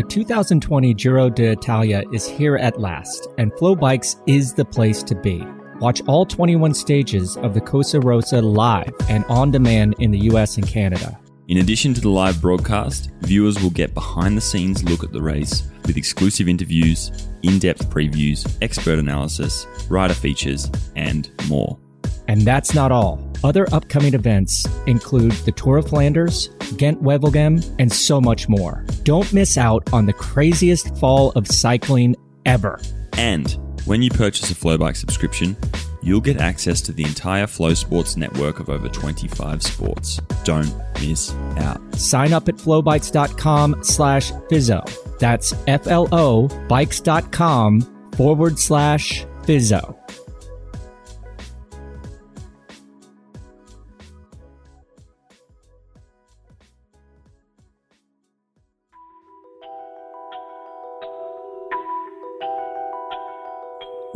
The 2020 Giro d'Italia is here at last, and FloBikes is the place to be. Watch all 21 stages of the Corsa Rosa live and on demand in the US and Canada. In addition to the live broadcast, viewers will get behind the scenes look at the race with exclusive interviews, in depth previews, expert analysis, rider features, and more. And that's not all. Other upcoming events include the Tour of Flanders, Ghent Wevelgem, and so much more. Don't miss out on the craziest fall of cycling ever. And when you purchase a FloBike subscription, you'll get access to the entire FloSports network of over 25 sports. Don't miss out. Sign up at flobikes.com slash Fizzo. That's F-L-O bikes.com forward slash Fizzo.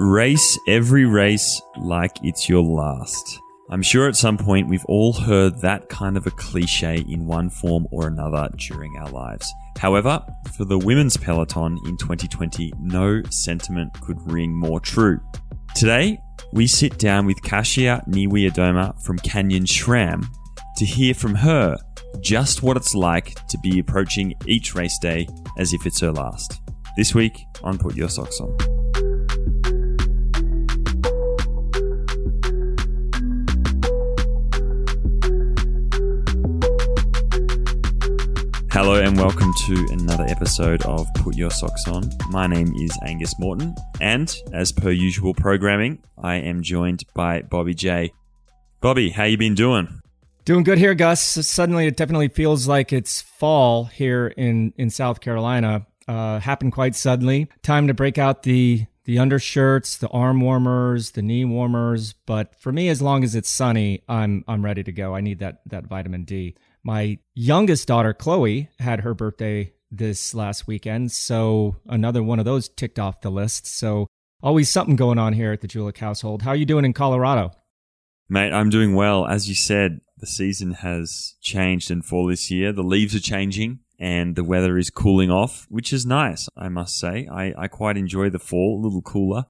Race every race like it's your last. I'm sure at some point we've all heard that kind of a cliche in one form or another during our lives. However, for the women's peloton in 2020, no sentiment could ring more true. Today, we sit down with Kasia Niewiadoma from Canyon SRAM to hear from her just what it's like to be approaching each race day as if it's her last. This week on Put Your Socks On. Hello and welcome to another episode of Put Your Socks On. My name is Angus Morton, and as per usual programming, I am joined by Bobby J. Bobby, how you been doing? Doing good here, Gus. Suddenly, it definitely feels like it's fall here in in South Carolina. Uh, happened quite suddenly. Time to break out the the undershirts, the arm warmers, the knee warmers. But for me, as long as it's sunny, I'm I'm ready to go. I need that that vitamin D. My youngest daughter, Chloe, had her birthday this last weekend. So another one of those ticked off the list. So always something going on here at the Julich household. How are you doing in Colorado? Mate, I'm doing well. As you said, the season has changed in fall this year. The leaves are changing and the weather is cooling off, which is nice, I must say. I, I quite enjoy the fall, a little cooler.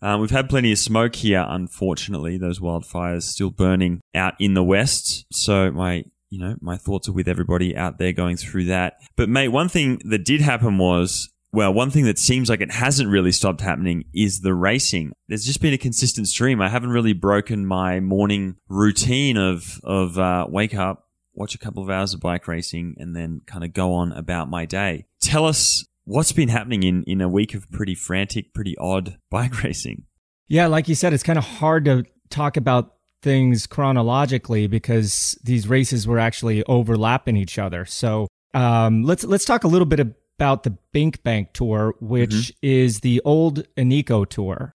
Um, we've had plenty of smoke here, unfortunately. Those wildfires still burning out in the west. So my you know, my thoughts are with everybody out there going through that. But mate, one thing that did happen was, well, one thing that seems like it hasn't really stopped happening is the racing. There's just been a consistent stream. I haven't really broken my morning routine of of uh, wake up, watch a couple of hours of bike racing, and then kind of go on about my day. Tell us what's been happening in in a week of pretty frantic, pretty odd bike racing. Yeah, like you said, it's kind of hard to talk about things chronologically because these races were actually overlapping each other. So um, let's let's talk a little bit about the BinckBank Tour, which mm-hmm. is the old Eneco Tour.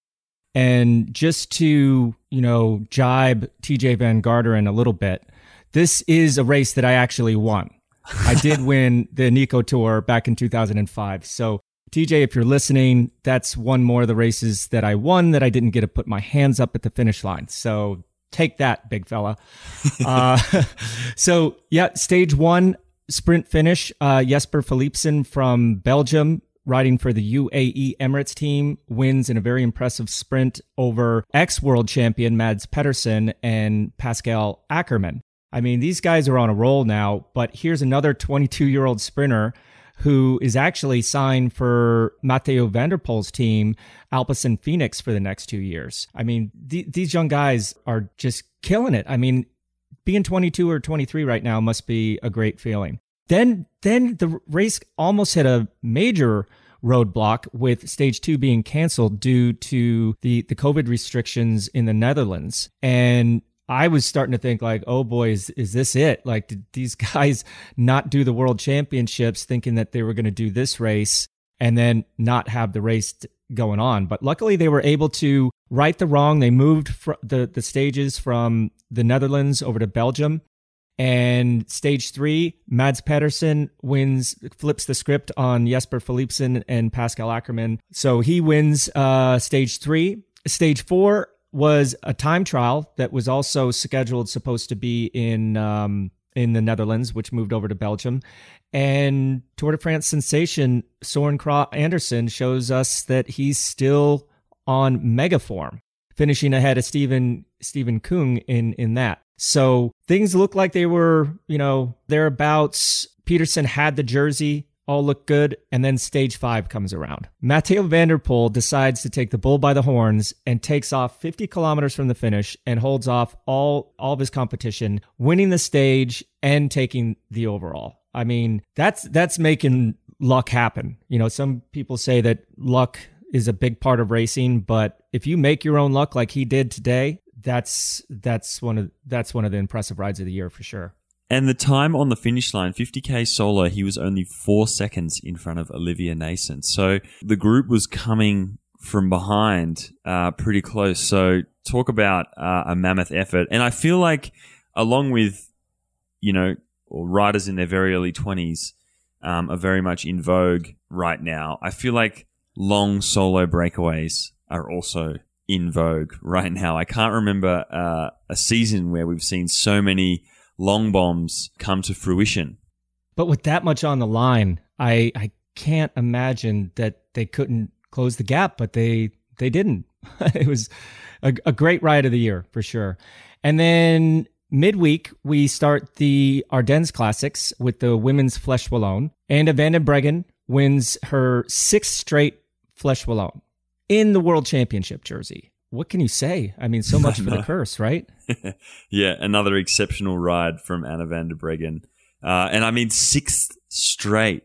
And just to you know jibe Tejay Van Garderen a little bit, this is a race that I actually won. I did win the Eneco Tour back in 2005. So TJ, if you're listening, that's one more of the races that I won that I didn't get to put my hands up at the finish line. So Take that, big fella. uh, so, yeah, stage one sprint finish. Uh, Jasper Philipsen from Belgium, riding for the UAE Emirates team, wins in a very impressive sprint over ex world champion Mads Pedersen and Pascal Ackermann. I mean, these guys are on a roll now, but here's another 22 year old sprinter who is actually signed for Mathieu van der Poel's team, Alpecin-Fenix, for the next two years. I mean, th- these young guys are just killing it. I mean, being 22 or 23 right now must be a great feeling. Then, then the race almost hit a major roadblock with stage two being canceled due to the, the COVID restrictions in the Netherlands. And I was starting to think like, oh boy, is, is this it? Like, did these guys not do the world championships thinking that they were going to do this race and then not have the race going on? But luckily they were able to right the wrong. They moved fr- the, the stages from the Netherlands over to Belgium. And stage three, Mads Pedersen wins, flips the script on Jasper Philipsen and Pascal Ackermann. So he wins uh, stage three. Stage four, was a time trial that was also scheduled supposed to be in um, in the Netherlands, which moved over to Belgium. And Tour de France sensation Soren Kragh Andersen shows us that he's still on mega form, finishing ahead of Stefan Stefan Küng in in that. So things look like they were, you know, thereabouts. Pedersen had the jersey all look good, and then stage five comes around. Mathieu van der Poel decides to take the bull by the horns and takes off 50 kilometers from the finish and holds off all, all of his competition, winning the stage and taking the overall. I mean, that's that's making luck happen. You know, some people say that luck is a big part of racing, but if you make your own luck like he did today, that's that's one of that's one of the impressive rides of the year for sure. And the time on the finish line, 50k solo, he was only four seconds in front of Oliver Naesen. So the group was coming from behind uh, pretty close. So talk about uh, a mammoth effort. And I feel like, along with, you know, riders in their very early 20s um, are very much in vogue right now, I feel like long solo breakaways are also in vogue right now. I can't remember uh, a season where we've seen so many long bombs come to fruition. But with that much on the line, I I can't imagine that they couldn't close the gap, but they they didn't. it was a, a great ride of the year for sure. And then midweek we start the Ardennes Classics with the women's Flèche Wallonne. and Van der Breggen wins her sixth straight Wallonne in the World Championship jersey what can you say? I mean, so much for the curse, right? yeah, another exceptional ride from Anna van der Breggen. Uh, and I mean, sixth straight.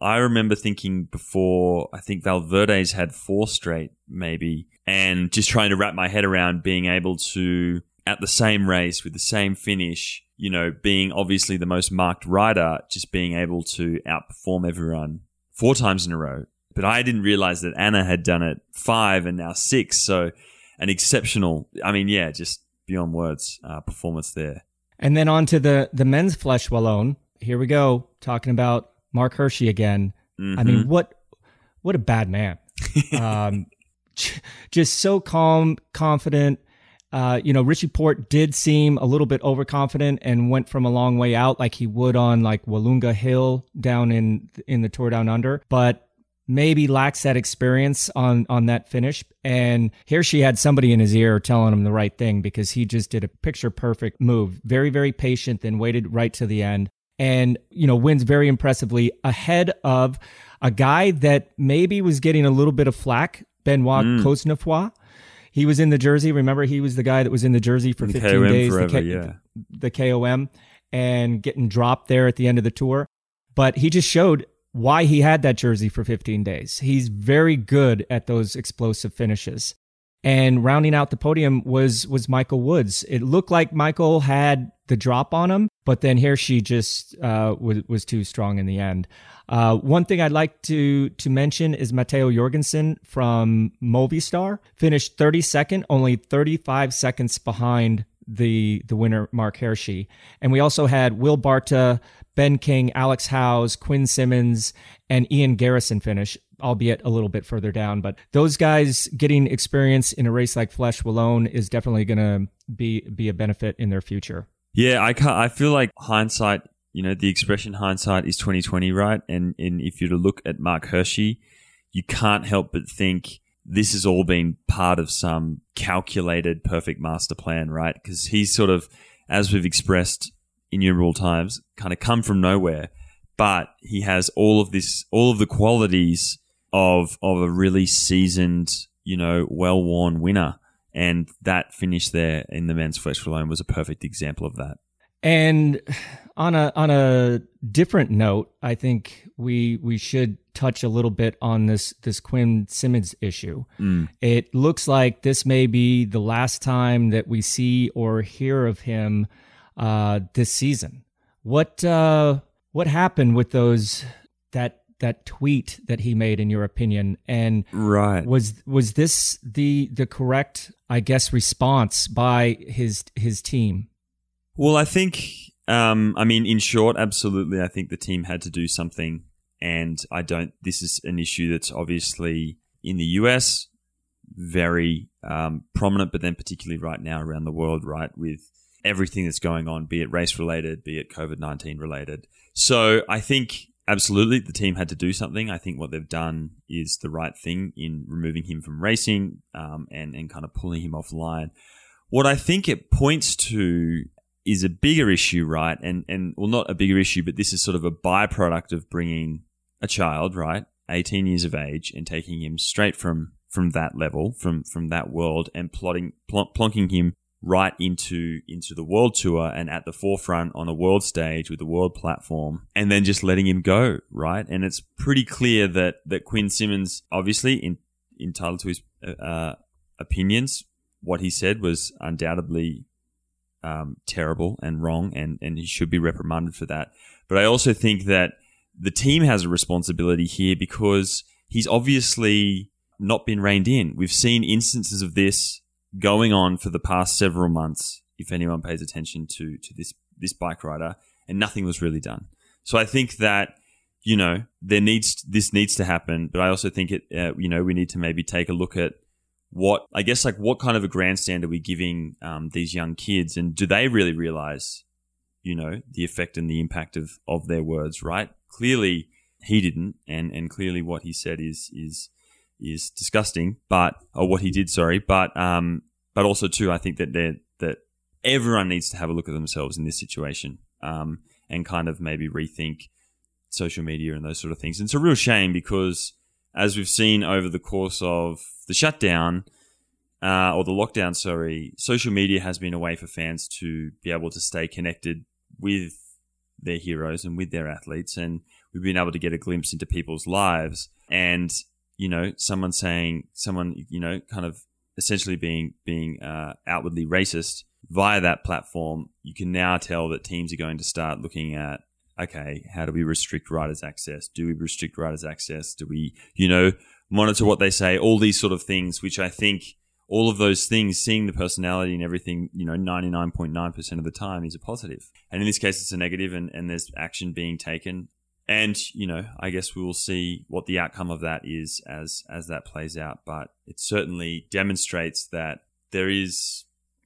I remember thinking before, I think Valverde's had four straight, maybe, and just trying to wrap my head around being able to, at the same race with the same finish, you know, being obviously the most marked rider, just being able to outperform everyone four times in a row. But I didn't realize that Anna had done it five and now six. So an exceptional, I mean, yeah, just beyond words uh, performance there. And then on to the, the men's Flèche Wallonne. Here we go, talking about Marc Hirschi again. Mm-hmm. I mean, mm-hmm. what what a bad man. um, just so calm, confident. Uh, you know, Richie Porte did seem a little bit overconfident and went from a long way out, like he would on like Willunga Hill down in in the Tour Down Under. But maybe lacks that experience on on that finish and Hirschi had somebody in his ear telling him the right thing because he just did a picture perfect move very very patient then waited right to the end and you know wins very impressively ahead of a guy that maybe was getting a little bit of flack benoit mm. cosnefroy he was in the jersey remember he was the guy that was in the jersey for 15 KOM days forever, the, K- yeah. the kom and getting dropped there at the end of the tour but he just showed why he had that jersey for 15 days. He's very good at those explosive finishes. And rounding out the podium was was Michael Woods. It looked like Michael had the drop on him, but then Hirschi just uh, was was too strong in the end. Uh, one thing I'd like to to mention is Matteo Jorgenson from Movistar finished 32nd, only 35 seconds behind the the winner Marc Hirschi. And we also had Will Barta, Ben King, Alex Howes, Quinn Simmons, and Ian Garrison finish, albeit a little bit further down. But those guys getting experience in a race like Flèche Wallonne is definitely going to be be a benefit in their future. Yeah, I can't, I feel like hindsight. You know, the expression hindsight is twenty twenty, right? And and if you to look at Marc Hirschi, you can't help but think this has all been part of some calculated perfect master plan, right? Because he's sort of, as we've expressed innumerable times, kind of come from nowhere, but he has all of this, all of the qualities of of a really seasoned, you know, well worn winner. And that finish there in the men's Flèche Wallonne was a perfect example of that. And on a on a different note, I think we we should touch a little bit on this this Quinn Simmons issue. Mm. It looks like this may be the last time that we see or hear of him uh, this season. What uh, what happened with those that that tweet that he made in your opinion and right was was this the the correct I guess response by his his team? Well, I think um, I mean, in short, absolutely. I think the team had to do something, and I don't. This is an issue that's obviously in the US very um, prominent, but then particularly right now around the world, right? With everything that's going on, be it race related, be it COVID 19 related. So I think absolutely the team had to do something. I think what they've done is the right thing in removing him from racing um, and, and kind of pulling him offline. What I think it points to is a bigger issue, right? And, and well, not a bigger issue, but this is sort of a byproduct of bringing a child, right? 18 years of age and taking him straight from from that level, from from that world, and plotting plonking him right into into the world tour and at the forefront on a world stage with the world platform and then just letting him go right? And it's pretty clear that that Quinn Simmons obviously in, entitled to his uh, opinions what he said was undoubtedly um, terrible and wrong and and he should be reprimanded for that. But I also think that the team has a responsibility here because he's obviously not been reined in. We've seen instances of this going on for the past several months. If anyone pays attention to to this this bike rider, and nothing was really done. So I think that you know there needs this needs to happen, but I also think it uh, you know we need to maybe take a look at what I guess like what kind of a grandstand are we giving um, these young kids, and do they really realize you know the effect and the impact of of their words? Right? Clearly he didn't, and and clearly what he said is is is disgusting, but or what he did, sorry, but um, but also too, I think that that everyone needs to have a look at themselves in this situation, um, and kind of maybe rethink social media and those sort of things. And it's a real shame because as we've seen over the course of the shutdown. Uh, or the lockdown, sorry, social media has been a way for fans to be able to stay connected with their heroes and with their athletes. And we've been able to get a glimpse into people's lives. And you know, someone saying someone, you know, kind of essentially being being uh, outwardly racist via that platform, you can now tell that teams are going to start looking at okay, how do we restrict writers' access? Do we restrict writers' access? Do we, you know, monitor what they say? All these sort of things, which I think all of those things, seeing the personality and everything, you know, 99.9% of the time is a positive. And in this case, it's a negative and, and there's action being taken. And you know, I guess we will see what the outcome of that is as as that plays out. But it certainly demonstrates that there is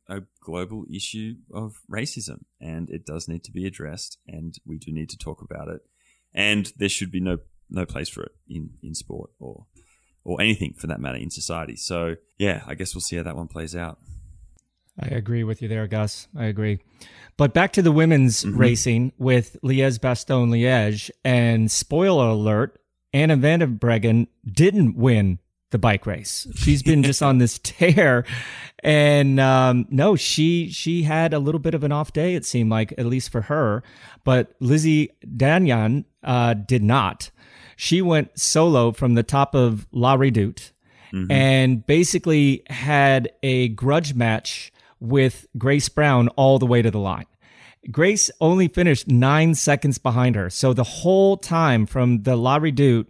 a global issue of racism, and it does need to be addressed, and we do need to talk about it. And there should be no no place for it in in sport or or anything for that matter in society. So yeah, I guess we'll see how that one plays out. I agree with you there, Gus. I agree. But back to the women's mm-hmm. racing with Liège Bastogne Liège. And spoiler alert, Anna van der Breggen didn't win the bike race. She's been just on this tear. And um, no, she she had a little bit of an off day, it seemed like, at least for her. But Lizzie Deignan uh, did not. She went solo from the top of La Redoute mm-hmm. and basically had a grudge match with Grace Brown all the way to the line. Grace only finished nine seconds behind her. So the whole time from the La Redoute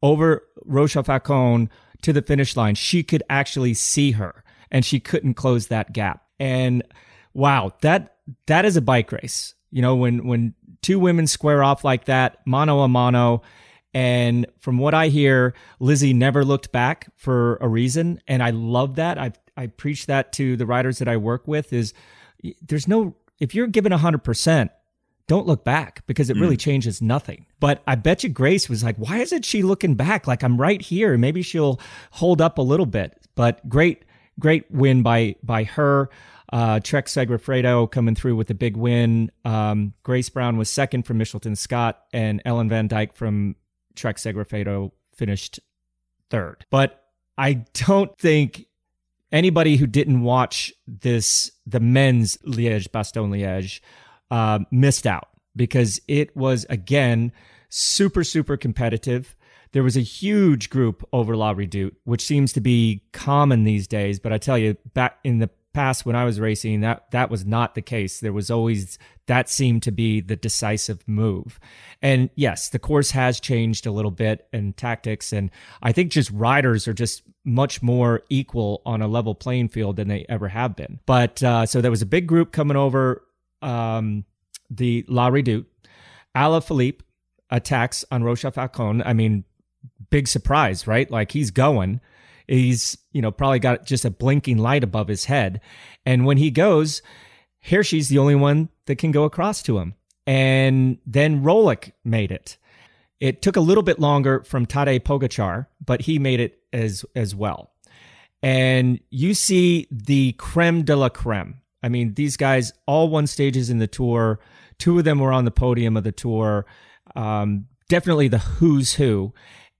over Roche-aux-Faucons to the finish line, she could actually see her and she couldn't close that gap. And wow, that that is a bike race. You know, when when two women square off like that, mano a mano, and from what I hear, Lizzie never looked back for a reason. And I love that. I I preach that to the riders that I work with is there's no if you're given 100%, don't look back because it really mm. changes nothing. But I bet you Grace was like, why isn't she looking back? Like I'm right here. Maybe she'll hold up a little bit. But great, great win by by her. Uh, Trek Segafredo coming through with a big win. Um, Grace Brown was second from Mitchelton Scott, and Ellen Van Dijk from Trek Segafredo finished third. But I don't think anybody who didn't watch this, the men's Liège Bastogne Liège, uh, missed out because it was again super super competitive. There was a huge group over La Redoute, which seems to be common these days. But I tell you, back in the past when I was racing, that that was not the case. There was always that seemed to be the decisive move. And yes, the course has changed a little bit and tactics, and I think just riders are just much more equal on a level playing field than they ever have been. But uh, so there was a big group coming over um, the La Redoute. Alaphilippe attacks on Roche-aux-Faucons. I mean, big surprise, right? Like he's going. He's, you know, probably got just a blinking light above his head. And when he goes, Hirschi's the only one that can go across to him. And then Roglic made it. It took a little bit longer from Tadej Pogacar, but he made it as as well. And you see the creme de la creme. I mean, these guys all won stages in the tour. Two of them were on the podium of the tour. Um, definitely the who's who.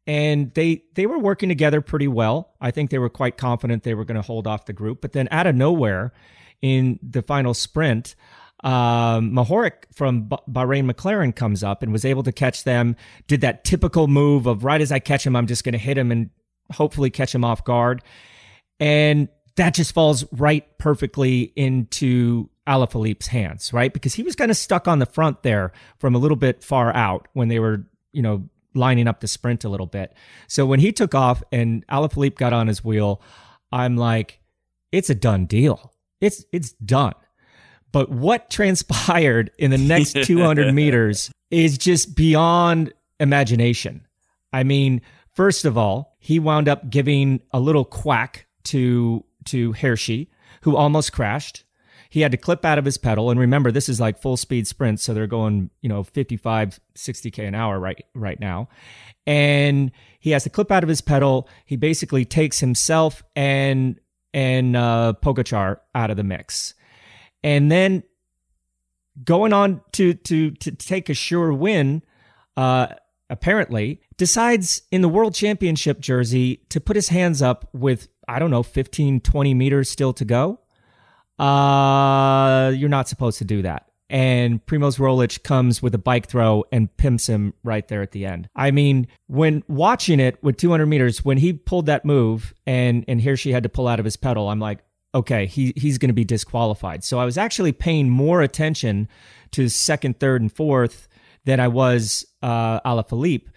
And they they were working together pretty well. I think they were quite confident they were going to hold off the group. But then out of nowhere, in the final sprint, um, Mohoric from Bahrain McLaren comes up and was able to catch them. Did that typical move of right as I catch him, I'm just going to hit him and hopefully catch him off guard. And that just falls right perfectly into Alaphilippe's hands, right? Because he was kind of stuck on the front there from a little bit far out when they were, you know, lining up the sprint a little bit. So when he took off and Alaphilippe got on his wheel, I'm like, it's a done deal. It's it's done. But what transpired in the next 200 meters is just beyond imagination. I mean, first of all, he wound up giving a little quack to to Hirschi, who almost crashed. He had to clip out of his pedal. And remember, this is like full speed sprints. So they're going, you know, 55, 60K an hour right, right now. And he has to clip out of his pedal. He basically takes himself and, and, uh, Pogacar out of the mix and then going on to to to take a sure win uh apparently decides in the world championship jersey to put his hands up with i don't know 15 20 meters still to go uh you're not supposed to do that and Primoz Roglic comes with a bike throw and pimps him right there at the end. I mean, when watching it with 200 meters, when he pulled that move and and Hirschi had to pull out of his pedal, I'm like, okay, he, he's going to be disqualified. So I was actually paying more attention to second, third, and fourth than I was uh, Alaphilippe.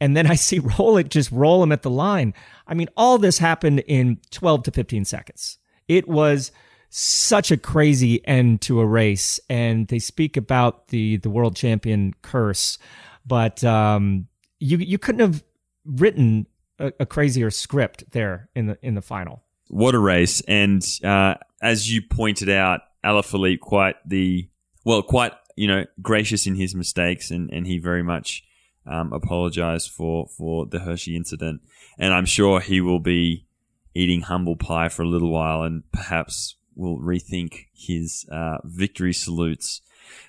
And then I see Roglic just roll him at the line. I mean, all this happened in 12 to 15 seconds. It was such a crazy end to a race. And they speak about the, the world champion curse, but um, you, you couldn't have written a, a crazier script there in the, in the final. What a race! And uh, as you pointed out, Alaphilippe quite the well, quite you know gracious in his mistakes, and, and he very much um, apologized for for the Hirschi incident. And I'm sure he will be eating humble pie for a little while, and perhaps will rethink his uh, victory salutes,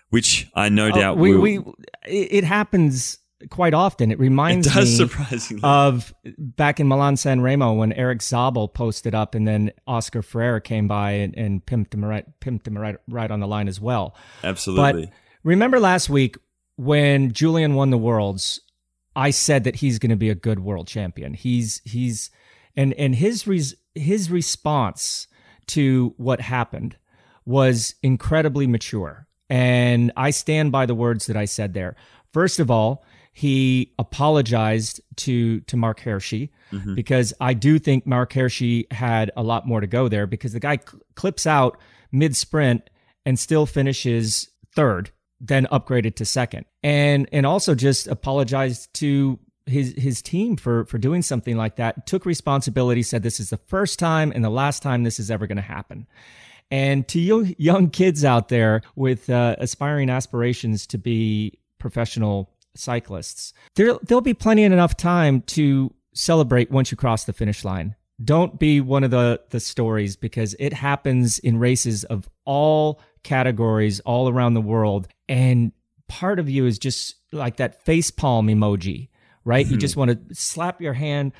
which I no oh, doubt we, will. We, it happens quite often. It reminds it does, me surprisingly. of back in Milan San Remo when Erik Zabel posted up and then Oscar Freire came by and, and pimped him right pimped him right right on the line as well. Absolutely. But remember last week when Julian won the worlds, I said that he's going to be a good world champion. He's he's and and his res, his response to what happened was incredibly mature. And I stand by the words that I said there. First of all, he apologized to to Marc Hirschi mm-hmm. because I do think Marc Hirschi had a lot more to go there because the guy cl- clips out mid sprint and still finishes third, then upgraded to second, and and also just apologized to his his team for for doing something like that. Took responsibility, said this is the first time and the last time this is ever going to happen. And to you young kids out there with uh, aspiring aspirations to be professional cyclists. There, there'll be plenty and enough time to celebrate once you cross the finish line. Don't be one of the, the stories because it happens in races of all categories all around the world. And part of you is just like that face palm emoji, right? Mm-hmm. You just want to slap your hand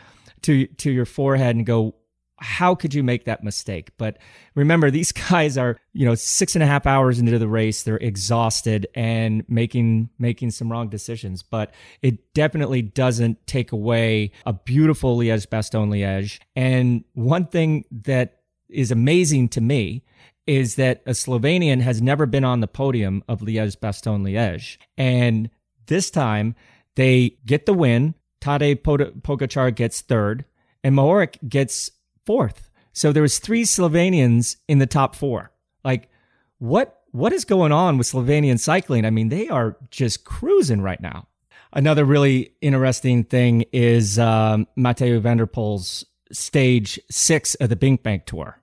to, to your forehead and go, how could you make that mistake? But remember, these guys are, you know, six and a half hours into the race. They're exhausted and making making some wrong decisions. But it definitely doesn't take away a beautiful Liège Bastogne Liège. And one thing that is amazing to me is that a Slovenian has never been on the podium of Liège Bastogne Liège. And this time they get the win. Tadej Pogacar gets third and Mohoric gets fourth. So there was three Slovenians in the top four. Like, what what is going on with Slovenian cycling? I mean, they are just cruising right now. Another really interesting thing is um, Mathieu van der Poel's stage six of the BinckBank Tour.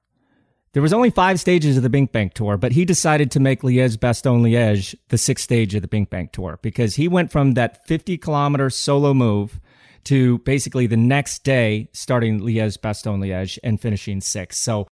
There was only five stages of the BinckBank Tour, but he decided to make Liège Bastogne Liège the sixth stage of the BinckBank Tour because he went from that 50 kilometer solo move to basically the next day starting Liège Bastogne Liège and finishing sixth. So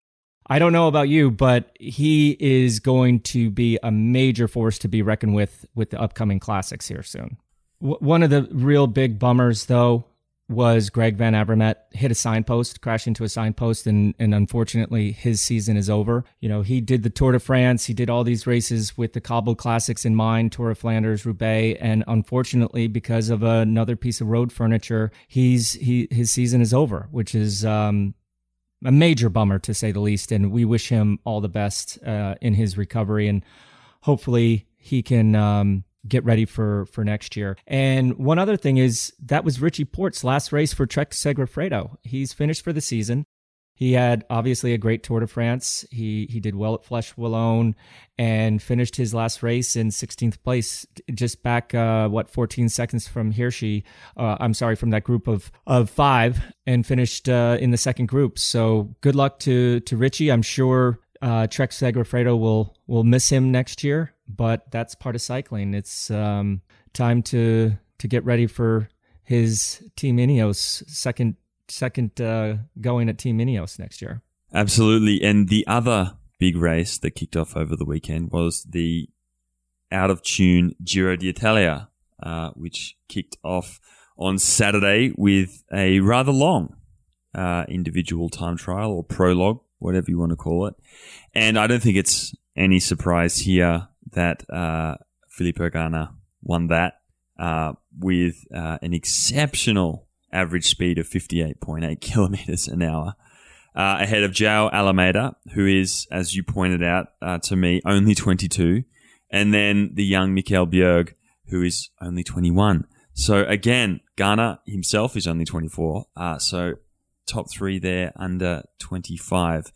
I don't know about you, but he is going to be a major force to be reckoned with with the upcoming classics here soon. W- one of the real big bummers, though, was Greg Van Avermaet hit a signpost, crashed into a signpost, and and unfortunately his season is over. You know, he did the Tour de France, he did all these races with the cobbled classics in mind, Tour of Flanders, Roubaix, and unfortunately because of another piece of road furniture, he's he his season is over, which is um, a major bummer to say the least. And we wish him all the best uh, in his recovery, and hopefully he can. Um, get ready for for next year. And one other thing is that was Richie Porte's last race for Trek Segafredo. He's finished for the season. He had obviously a great Tour de France. He he did well at Flèche Wallonne and finished his last race in 16th place, just back uh, what 14 seconds from Hirschi. Uh, I'm sorry, from that group of of five, and finished uh, in the second group. So good luck to to Richie. I'm sure uh, Trek Segafredo will will miss him next year but that's part of cycling. It's um, time to to get ready for his Team Ineos second second uh, going at Team Ineos next year. Absolutely, and the other big race that kicked off over the weekend was the out of tune Giro d'Italia, uh, which kicked off on Saturday with a rather long uh, individual time trial or prologue, whatever you want to call it. And I don't think it's any surprise here that uh, Filippo Ganna won that uh, with uh, an exceptional average speed of 58.8 kilometers an hour. Uh, ahead of Joao Almeida, who is, as you pointed out uh, to me, only 22, and then the young Mikkel Bjerg, who is only 21. So again, Ganna himself is only 24. Uh, so top three there under 25,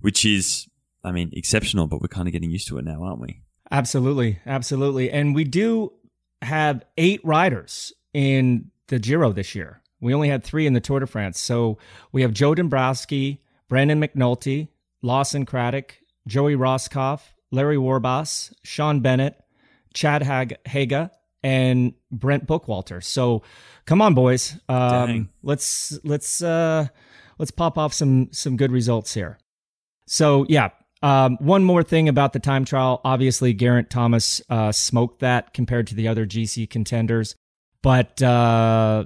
which is, I mean, exceptional, but we're kind of getting used to it now, aren't we? Absolutely, absolutely. And we do have eight riders in the Giro this year. We only had three in the Tour de France. So we have Joe Dombrowski, Brandon McNulty, Lawson Craddock, Joey Rosskopf, Larry Warbasse, Sean Bennett, Chad Hag- Haga, and Brent Bookwalter. So come on, boys. Um, let's let's uh, let's pop off some some good results here. So yeah, um, one more thing about the time trial. Obviously, Geraint Thomas uh, smoked that compared to the other GC contenders. But uh,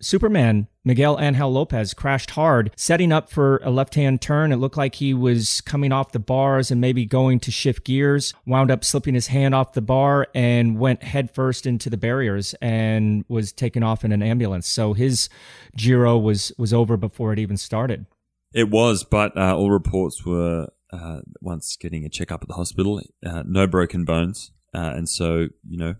Superman, Miguel Angel Lopez, crashed hard, setting up for a left hand turn. It looked like he was coming off the bars and maybe going to shift gears, wound up slipping his hand off the bar and went headfirst into the barriers and was taken off in an ambulance. So his Giro was, was over before it even started. It was, but uh, all reports were uh, once getting a checkup at the hospital, uh, no broken bones, uh, and so you know,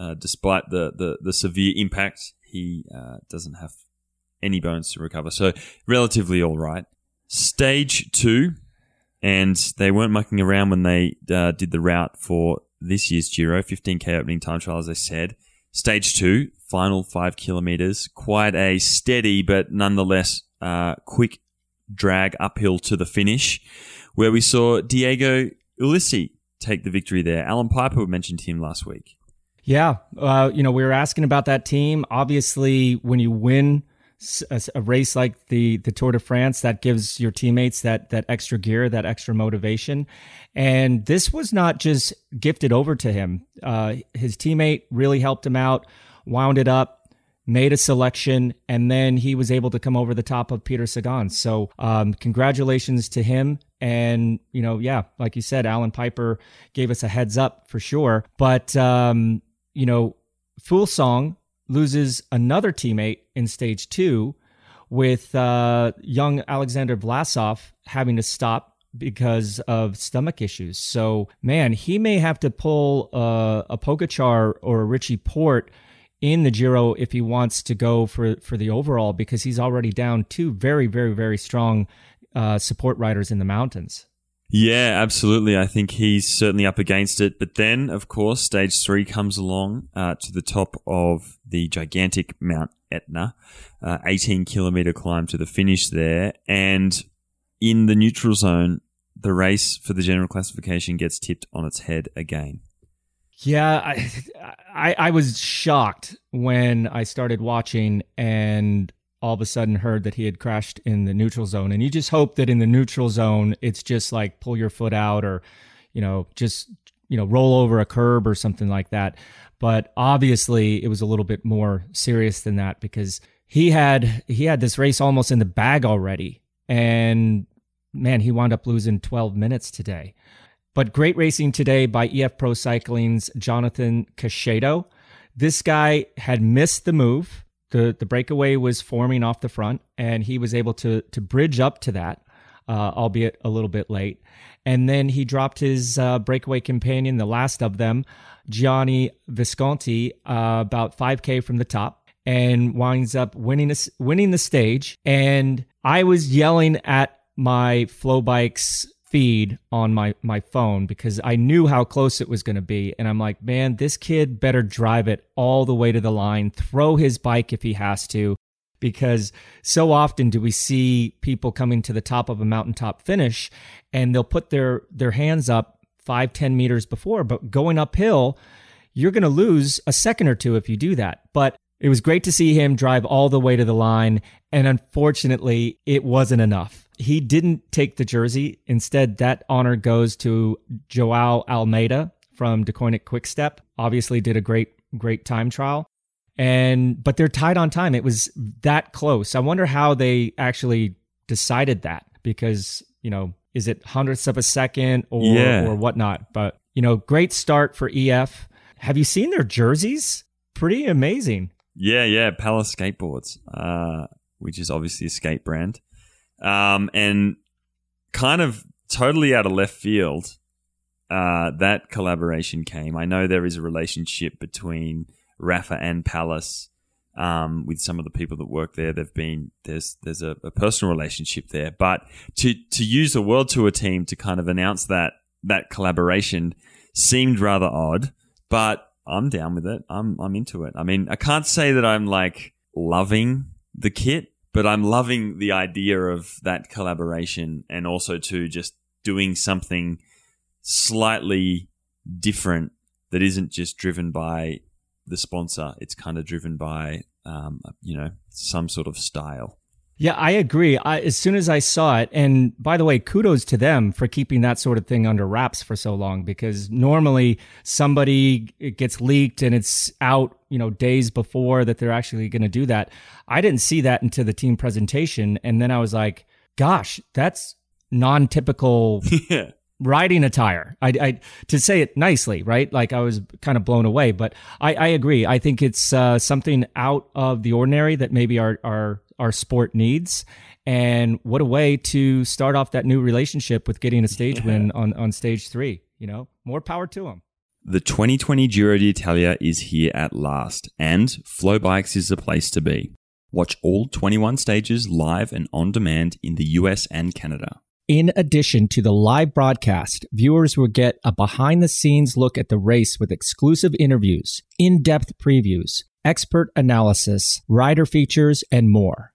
uh, despite the, the, the severe impact, he uh, doesn't have any bones to recover. So relatively all right. Stage two, and they weren't mucking around when they uh, did the route for this year's Giro, 15k opening time trial, as I said. Stage two, final five kilometers, quite a steady but nonetheless quick drag uphill to the finish where we saw Diego Ulissi take the victory there. Allan Peiper mentioned him last week. Yeah, uh, you know, we were asking about that team. Obviously, when you win a, a, race like the the Tour de France, that gives your teammates that that extra gear, that extra motivation. And this was not just gifted over to him. Uh, his teammate really helped him out, wound it up, made a selection, and then he was able to come over the top of Peter Sagan. So, um, congratulations to him. And, you know, yeah, like you said, Allan Peiper gave us a heads up for sure. But, um, you know, Fuglsang loses another teammate in stage two with uh, young Alexander Vlasov having to stop because of stomach issues. So, man, he may have to pull uh, a Pogacar or a Richie Porte in the Giro if he wants to go for for the overall because he's already down two very very very strong uh, support riders in the mountains. Yeah, absolutely. I think he's certainly up against it. But then, of course, stage three comes along uh, to the top of the gigantic Mount Etna, uh, 18 kilometer climb to the finish there. And in the neutral zone, the race for the general classification gets tipped on its head again. Yeah, I, I, I was shocked when I started watching and all of a sudden heard that he had crashed in the neutral zone. And you just hope that in the neutral zone, it's just like pull your foot out or, you know, just, you know, roll over a curb or something like that. But obviously, it was a little bit more serious than that because he had he had this race almost in the bag already, and man, he wound up losing 12 minutes today. But great racing today by EF Pro Cycling's Jonathan Caicedo. This guy had missed the move. The, the breakaway was forming off the front, and he was able to, to bridge up to that, uh, albeit a little bit late. And then he dropped his uh, breakaway companion, the last of them, Gianni Visconti, uh, about 5K from the top and winds up winning, a, winning the stage. And I was yelling at my FloBikes feed on my my phone because I knew how close it was going to be and I'm like, "Man, this kid better drive it all the way to the line, throw his bike if he has to." Because so often do we see people coming to the top of a mountaintop finish and they'll put their their hands up five ten meters before, but going uphill, you're going to lose a second or two if you do that. But it was great to see him drive all the way to the line. And unfortunately, it wasn't enough. He didn't take the jersey. Instead, that honor goes to Joao Almeida from Deceuninck Quickstep. Obviously, did a great, great time trial. And, but they're tied on time. It was that close. I wonder how they actually decided that because, you know, is it hundredths of a second or, yeah. or whatnot? But, you know, great start for EF. Have you seen their jerseys? Pretty amazing. Yeah, yeah, Palace Skateboards, uh, which is obviously a skate brand, um, and kind of totally out of left field. Uh, that collaboration came. I know there is a relationship between Rapha and Palace um, with some of the people that work there. They've been there's there's a, a, personal relationship there, but to to use a world tour team to kind of announce that that collaboration seemed rather odd. But I'm down with it. I'm I'm into it. I mean, I can't say that I'm like loving the kit, but I'm loving the idea of that collaboration and also to just doing something slightly different that isn't just driven by the sponsor. It's kind of driven by um, you know some sort of style. Yeah, I agree. I, as soon as I saw it, and by the way, kudos to them for keeping that sort of thing under wraps for so long because normally somebody gets leaked and it's out, you know, days before that they're actually going to do that. I didn't see that until the team presentation. And then I was like, gosh, that's non typical. Yeah. Riding attire, I, I to say it nicely, right? Like I was kind of blown away, but I, I agree. I think it's uh, something out of the ordinary that maybe our our our sport needs. And what a way to start off that new relationship with getting a stage win on, on stage three. You know, more power to them. The 2020 Giro d'Italia is here at last, and FloBikes is the place to be. Watch all 21 stages live and on demand in the US and Canada. In addition to the live broadcast, viewers will get a behind the scenes look at the race with exclusive interviews, in depth previews, expert analysis, rider features, and more.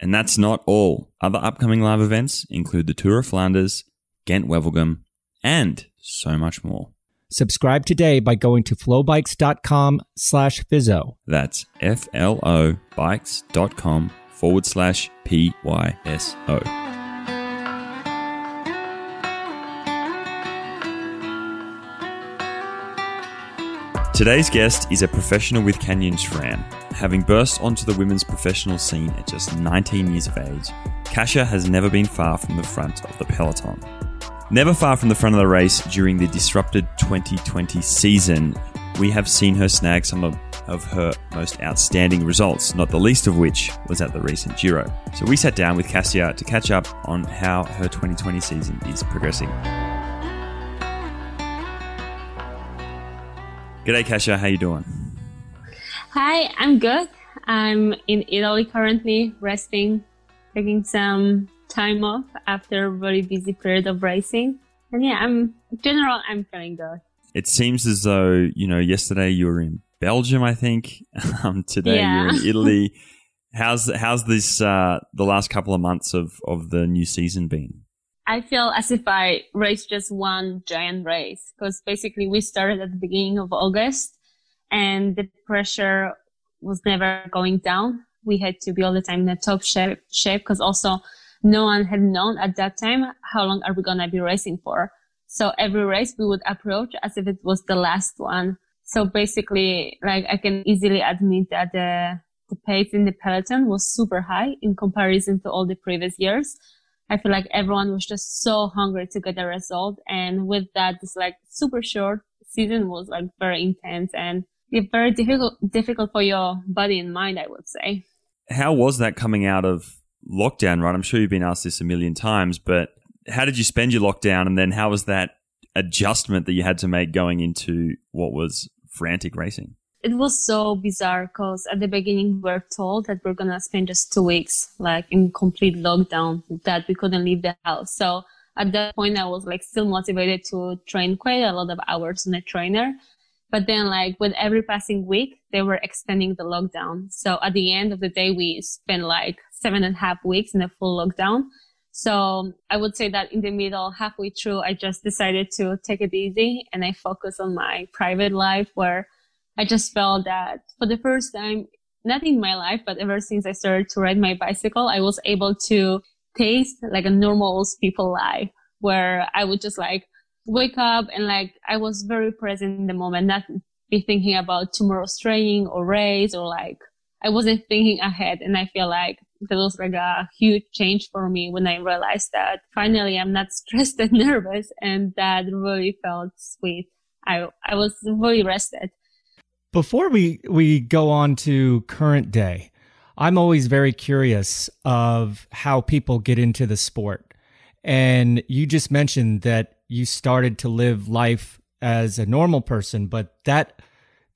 And that's not all. Other upcoming live events include the Tour of Flanders, Ghent Wevelgem, and so much more. Subscribe today by going to flobikes.com slash Fizzo. That's F-L-O bikes.com forward slash P-Y-S-O. Today's guest is a professional with Canyon SRAM. Having burst onto the women's professional scene at just 19 years of age, Kasia has never been far from the front of the peloton. Never far from the front of the race during the disrupted 2020 season, we have seen her snag some of, of her most outstanding results, not the least of which was at the recent Giro. So we sat down with Kasia to catch up on how her 2020 season is progressing. G'day, Kasia. How you doing? Hi, I'm good. I'm in Italy currently, resting, taking some time off after a very busy period of racing. And yeah, I'm general, I'm feeling good. It seems as though you know yesterday you were in Belgium, I think. Um, today yeah. you're in Italy. how's how's this uh, the last couple of months of of the new season been? I feel as if I raced just one giant race because basically we started at the beginning of August and the pressure was never going down. We had to be all the time in a top shape because also no one had known at that time how long are we going to be racing for. So every race we would approach as if it was the last one. So basically, like I can easily admit that the, the pace in the peloton was super high in comparison to all the previous years. I feel like everyone was just so hungry to get a result. And with that, this like super short season was like very intense and very difficult, difficult for your body and mind, I would say. How was that coming out of lockdown, right? I'm sure you've been asked this a million times, but how did you spend your lockdown? And then how was that adjustment that you had to make going into what was frantic racing? It was so bizarre because at the beginning we were told that we're gonna spend just two weeks like in complete lockdown, that we couldn't leave the house. So at that point I was like still motivated to train quite a lot of hours on a trainer. But then like with every passing week, they were extending the lockdown. So at the end of the day, we spent like seven and a half weeks in a full lockdown. So I would say that in the middle, halfway through, I just decided to take it easy and I focus on my private life where I just felt that for the first time, not in my life, but ever since I started to ride my bicycle, I was able to taste like a normal people life where I would just like wake up and like I was very present in the moment, not be thinking about tomorrow's training or race or like I wasn't thinking ahead. And I feel like that was like a huge change for me when I realized that finally I'm not stressed and nervous and that really felt sweet. I, I was really rested. Before we, we go on to current day, I'm always very curious of how people get into the sport. And you just mentioned that you started to live life as a normal person, but that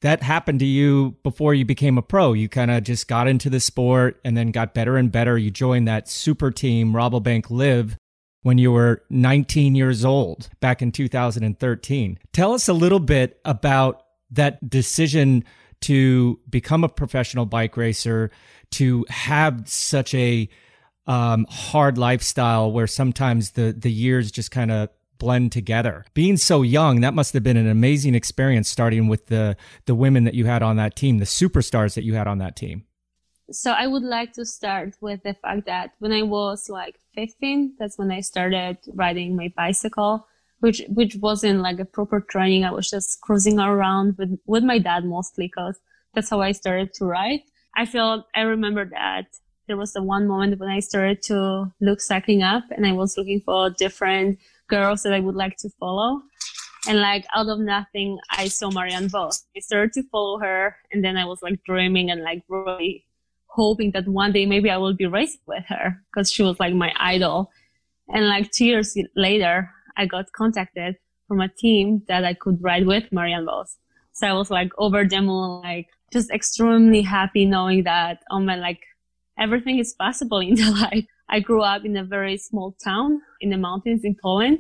that happened to you before you became a pro. You kind of just got into the sport and then got better and better. You joined that super team, Rabobank Live, when you were 19 years old back in 2013. Tell us a little bit about that decision to become a professional bike racer, to have such a um, hard lifestyle where sometimes the the years just kind of blend together. Being so young, that must have been an amazing experience starting with the the women that you had on that team, the superstars that you had on that team. So I would like to start with the fact that when I was like 15, that's when I started riding my bicycle, which which wasn't like a proper training. I was just cruising around with with my dad mostly because that's how I started to ride. I feel I remember that there was the one moment when I started to look cycling up and I was looking for different girls that I would like to follow. And like out of nothing, I saw Marianne Vos. I started to follow her and then I was like dreaming and like really hoping that one day maybe I will be racing with her because she was like my idol. And like two years later, I got contacted from a team that I could ride with Marianne Vos. So I was like over the moon, like just extremely happy knowing that, oh man, like everything is possible in the life. I grew up in a very small town in the mountains in Poland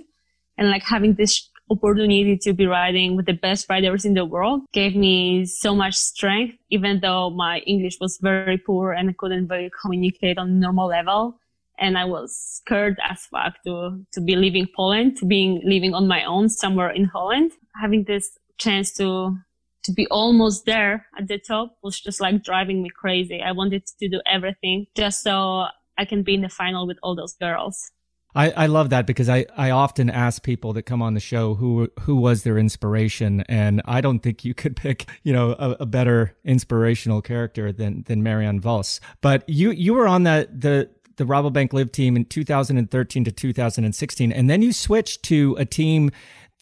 and like having this opportunity to be riding with the best riders in the world gave me so much strength, even though my English was very poor and I couldn't really communicate on normal level. And I was scared as fuck to, to be leaving Poland, to being living on my own somewhere in Holland. Having this chance to to be almost there at the top was just like driving me crazy. I wanted to do everything just so I can be in the final with all those girls. I, I love that because I, I often ask people that come on the show who who was their inspiration, and I don't think you could pick you know a, a better inspirational character than than Marianne Vos. But you you were on that the the Rabobank Live team in 2013 to 2016, and then you switched to a team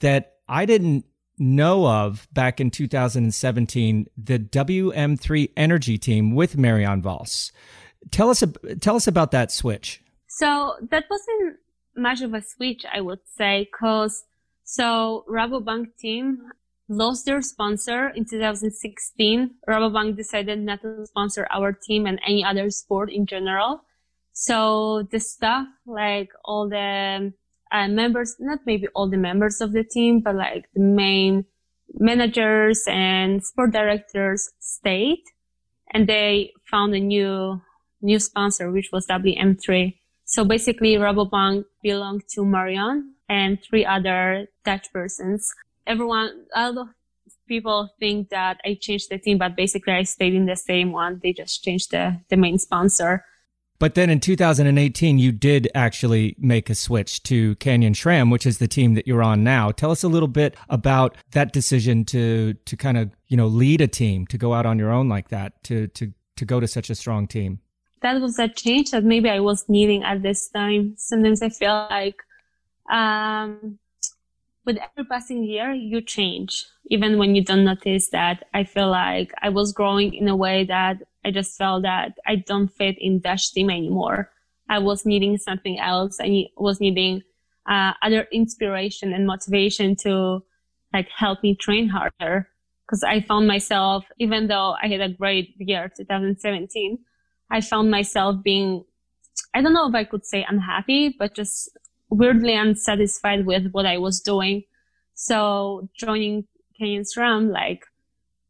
that I didn't know of back in 2017, the WM3 Energy team with Marianne Vos. Tell us tell us about that switch. So that wasn't much of a switch, I would say, because so Rabobank team lost their sponsor in 2016. Rabobank decided not to sponsor our team and any other sport in general. So the stuff, like all the uh, members, not maybe all the members of the team, but like the main managers and sport directors stayed and they found a new new sponsor, which was WM3. So basically, Rabobank belonged to Marianne and three other Dutch persons. Everyone, a lot of people think that I changed the team, but basically I stayed in the same one. They just changed the, the main sponsor. But then in 2018, you did actually make a switch to Canyon SRAM, which is the team that you're on now. Tell us a little bit about that decision to to kind of you know lead a team to go out on your own like that to to to go to such a strong team. That was a change that maybe I was needing at this time. Sometimes I feel like um, with every passing year, you change, even when you don't notice that. I feel like I was growing in a way that I just felt that I don't fit in Dutch team anymore. I was needing something else. I was needing uh, other inspiration and motivation to like help me train harder. Cause I found myself, even though I had a great year, 2017, I found myself being, I don't know if I could say unhappy, but just weirdly unsatisfied with what I was doing. So joining Canyon SRAM like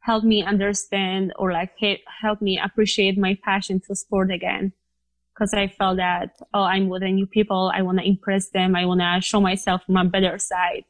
helped me understand or like help me appreciate my passion to sport again. Cause I felt that, oh, I'm with a new people. I want to impress them. I want to show myself from a better side.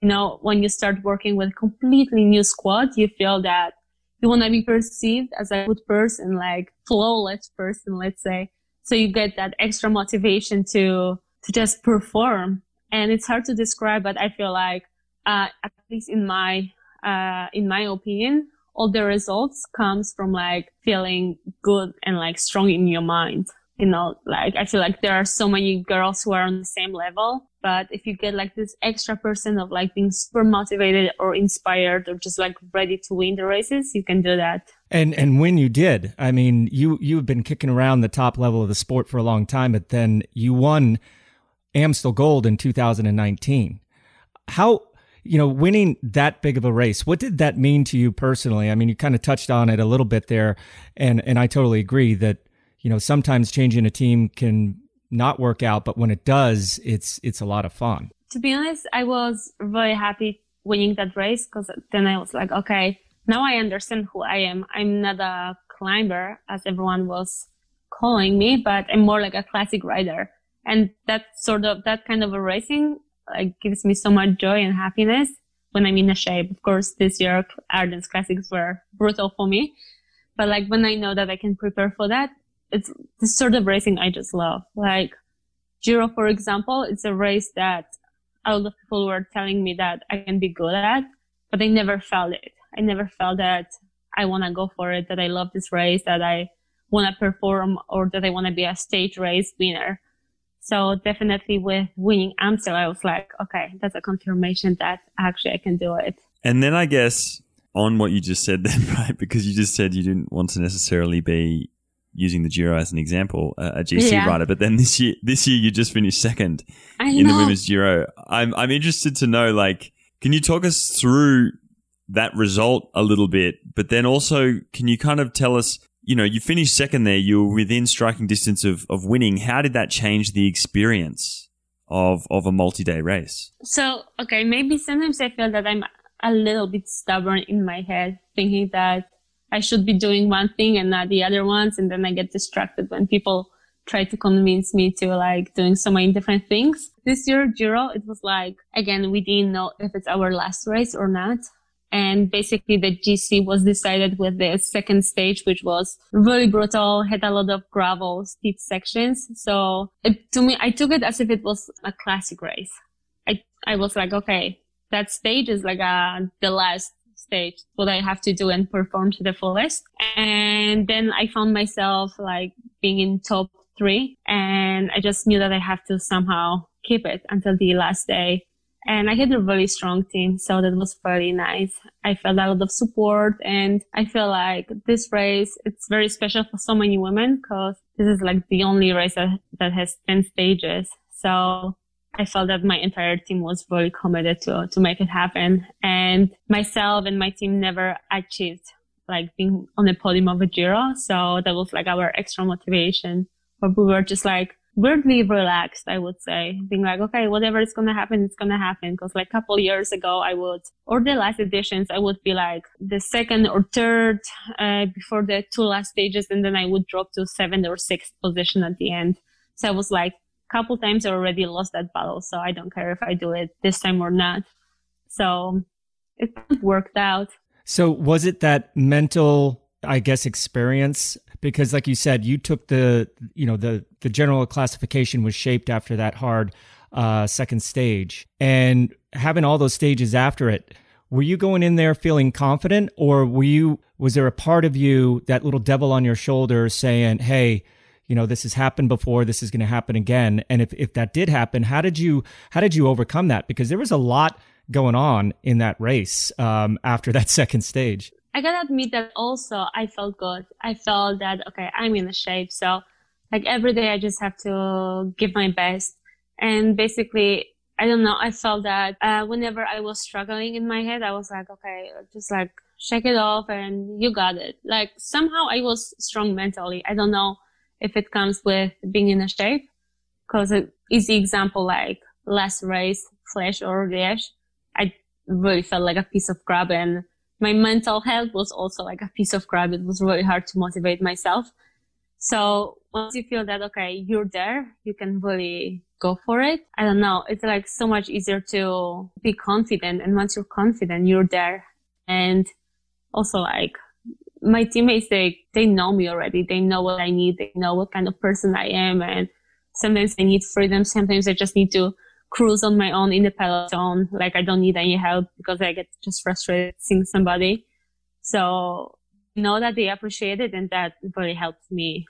You know, when you start working with a completely new squad, you feel that you want to be perceived as a good person, like flawless person, let's say. So you get that extra motivation to to just perform. And it's hard to describe, but I feel like, uh, at least in my, uh, in my opinion, all the results comes from like feeling good and like strong in your mind. You know, like I feel like there are so many girls who are on the same level, but if you get like this extra person of like being super motivated or inspired or just like ready to win the races, you can do that. And and when you did, I mean, you you've been kicking around the top level of the sport for a long time, but then you won Amstel Gold in 2019. How, you know, winning that big of a race, what did that mean to you personally? I mean, you kind of touched on it a little bit there, and and I totally agree that you know sometimes changing a team can not work out, but when it does, it's it's a lot of fun. To be honest, I was very happy winning that race because then I was like, okay, now I understand who I am. I'm not a climber as everyone was calling me, but I'm more like a classic rider and that sort of that kind of a racing like gives me so much joy and happiness when I'm in a shape. Of course, this year Ardennes Classics were brutal for me, but like when I know that I can prepare for that, it's the sort of racing I just love. Like Giro, for example, it's a race that a lot of people were telling me that I can be good at, but I never felt it. I never felt that I want to go for it, that I love this race, that I want to perform or that I want to be a stage race winner. So definitely with winning Amstel, I was like, okay, that's a confirmation that actually I can do it. And then I guess on what you just said then, right? Because you just said you didn't want to necessarily be using the Giro as an example, uh, a GC yeah. rider, but then this year, this year you just finished second I in know. the women's Giro. I'm, I'm interested to know, like, can you talk us through that result a little bit? But then also, can you kind of tell us you know, you finished second there. You were within striking distance of, of winning. How did that change the experience of of a multi day race? So, okay, maybe sometimes I feel that I'm a little bit stubborn in my head, thinking that I should be doing one thing and not the other ones, and then I get distracted when people try to convince me to like doing so many different things. This year, Giro, it was like again we didn't know if it's our last race or not. And basically the GC was decided with the second stage, which was really brutal, had a lot of gravel, steep sections. So it, to me, I took it as if it was a classic race. I, I was like, okay, that stage is like a, uh, the last stage, what I have to do and perform to the fullest. And then I found myself like being in top three and I just knew that I have to somehow keep it until the last day and I had a really strong team. So that was very nice. I felt a lot of support and I feel like this race, it's very special for so many women because this is like the only race that, that has 10 stages. So I felt that my entire team was really committed to, to make it happen. And myself and my team never achieved like being on the podium of a Giro. So that was like our extra motivation. But we were just like, weirdly relaxed, I would say, being like, okay, whatever is going to happen, it's going to happen. Cause like a couple years ago, I would, or the last editions, I would be like the second or third, uh, before the two last stages. And then I would drop to seventh or sixth position at the end. So I was like, couple times I already lost that battle, so I don't care if I do it this time or not. So it worked out. So was it that mental, I guess, experience? Because like you said, you took the, you know, the the general classification was shaped after that hard uh, second stage, and having all those stages after it. Were you going in there feeling confident, or were you? Was there a part of you, that little devil on your shoulder, saying, "Hey, you know this has happened before this is going to happen again and if, if that did happen how did you how did you overcome that because there was a lot going on in that race um, after that second stage i gotta admit that also i felt good. I felt that okay i'm in a shape. So like every day i just have to give my best. And basically i don't know i felt that uh, whenever i was struggling in my head i was like okay just like shake it off and you got it. Like somehow i was strong mentally. I don't know if it comes with being in a shape. Because an easy example like last race, Flèche or Dash, I really felt like a piece of crap and my mental health was also like a piece of crap. It was really hard to motivate myself. So once you feel that, okay, you're there, you can really go for it. I don't know. It's like so much easier to be confident. And once you're confident, you're there. And also like my teammates they they know me already they know what i need they know what kind of person i am and sometimes i need freedom sometimes i just need to cruise on my own in the peloton like i don't need any help because i get just frustrated seeing somebody. So know that they appreciate it and that really helps me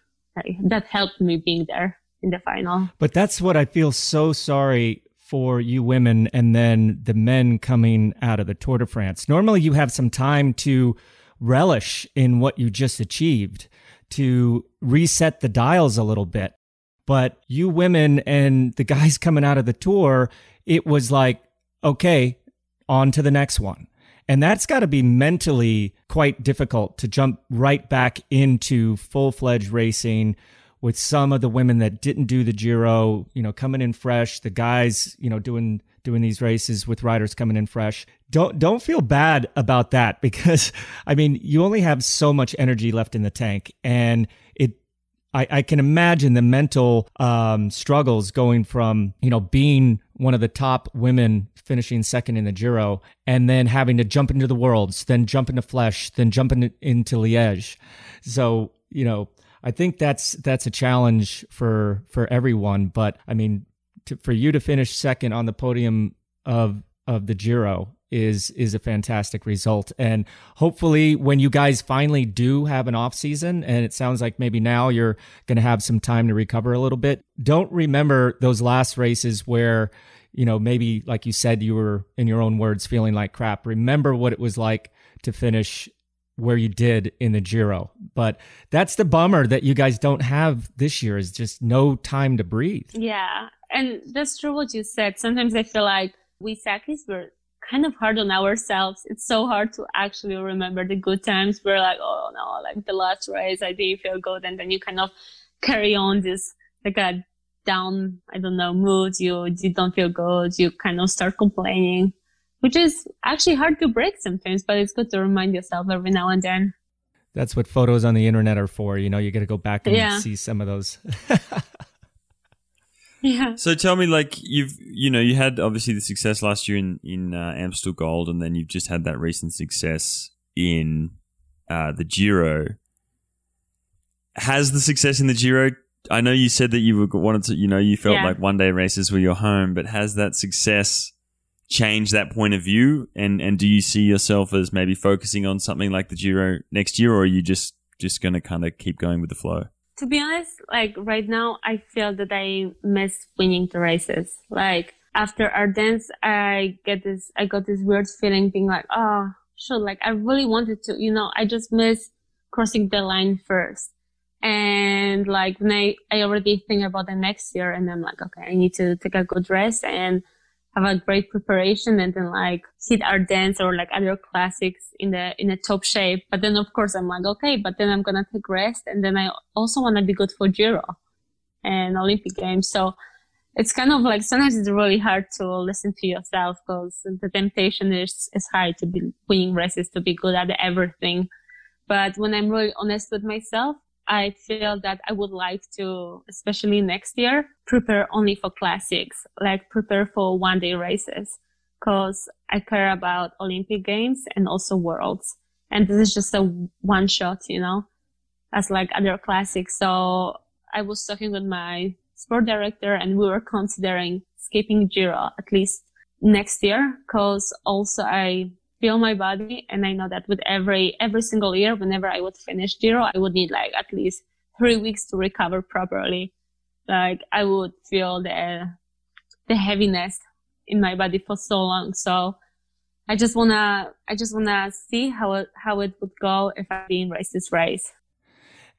that helped me being there in the final. But that's what i feel so sorry for you women and then the men coming out of the tour de france. Normally you have some time to relish in what you just achieved, to reset the dials a little bit. But you women and the guys coming out of the tour, it was like, okay, on to the next one. And that's got to be mentally quite difficult to jump right back into full fledged racing with some of the women that didn't do the Giro, you know, coming in fresh, the guys, you know, doing doing these races with riders coming in fresh. Don't don't feel bad about that because I mean you only have so much energy left in the tank, and it. I, I can imagine the mental um, struggles going from you know being one of the top women finishing second in the Giro, and then having to jump into the worlds, then jump into Flèche, then jump into, into Liège. So you know, I think that's that's a challenge for for everyone. But I mean, to, for you to finish second on the podium of of the Giro is is a fantastic result. And hopefully when you guys finally do have an off season and it sounds like maybe now you're going to have some time to recover a little bit, don't remember those last races where you know maybe like you said you were in your own words feeling like crap. Remember what it was like to finish where you did in the Giro. But that's the bummer that you guys don't have this year is just no time to breathe. Yeah and that's true what you said. Sometimes I feel like we were kind of hard on ourselves. It's so hard to actually remember the good times. We're like, oh no, like the last race, I didn't feel good. And then you kind of carry on this like a down, I don't know, mood. You, you don't feel good. You kind of start complaining, which is actually hard to break sometimes, but it's good to remind yourself every now and then. That's what photos on the internet are for. You know, you got to go back and yeah. see some of those. Yeah. So tell me, like you've you know you had obviously the success last year in in uh, Amstel Gold, and then you've just had that recent success in uh, the Giro. Has the success in the Giro? I know you said that you wanted to, you know, you felt yeah. like one day races were your home, but has that success changed that point of view? And and do you see yourself as maybe focusing on something like the Giro next year, or are you just just going to kind of keep going with the flow? To be honest, like right now, I feel that I miss winning the races. Like after Ardennes, I get this, I got this weird feeling being like, oh, sure, like I really wanted to, you know, I just miss crossing the line first. And like when I, I already think about the next year and I'm like, okay, I need to take a good rest and have a great preparation and then like hit Ardennes or like other classics in the in a top shape. But then of course I'm like, okay, but then I'm gonna take rest and then I also wanna be good for Giro and Olympic Games. So it's kind of like sometimes it's really hard to listen to yourself because the temptation is is high to be winning races, to be good at everything. But when I'm really honest with myself, I feel that I would like to, especially next year, prepare only for classics, like prepare for one day races. Cause I care about Olympic games and also worlds. And this is just a one shot, you know, as like other classics. So I was talking with my sport director and we were considering skipping Giro at least next year. Cause also I feel my body. And I know that with every, every single year, whenever I would finish Giro, I would need like at least three weeks to recover properly. Like I would feel the, the heaviness in my body for so long. So I just wanna, I just wanna see how it, how it would go if I didn't race this race.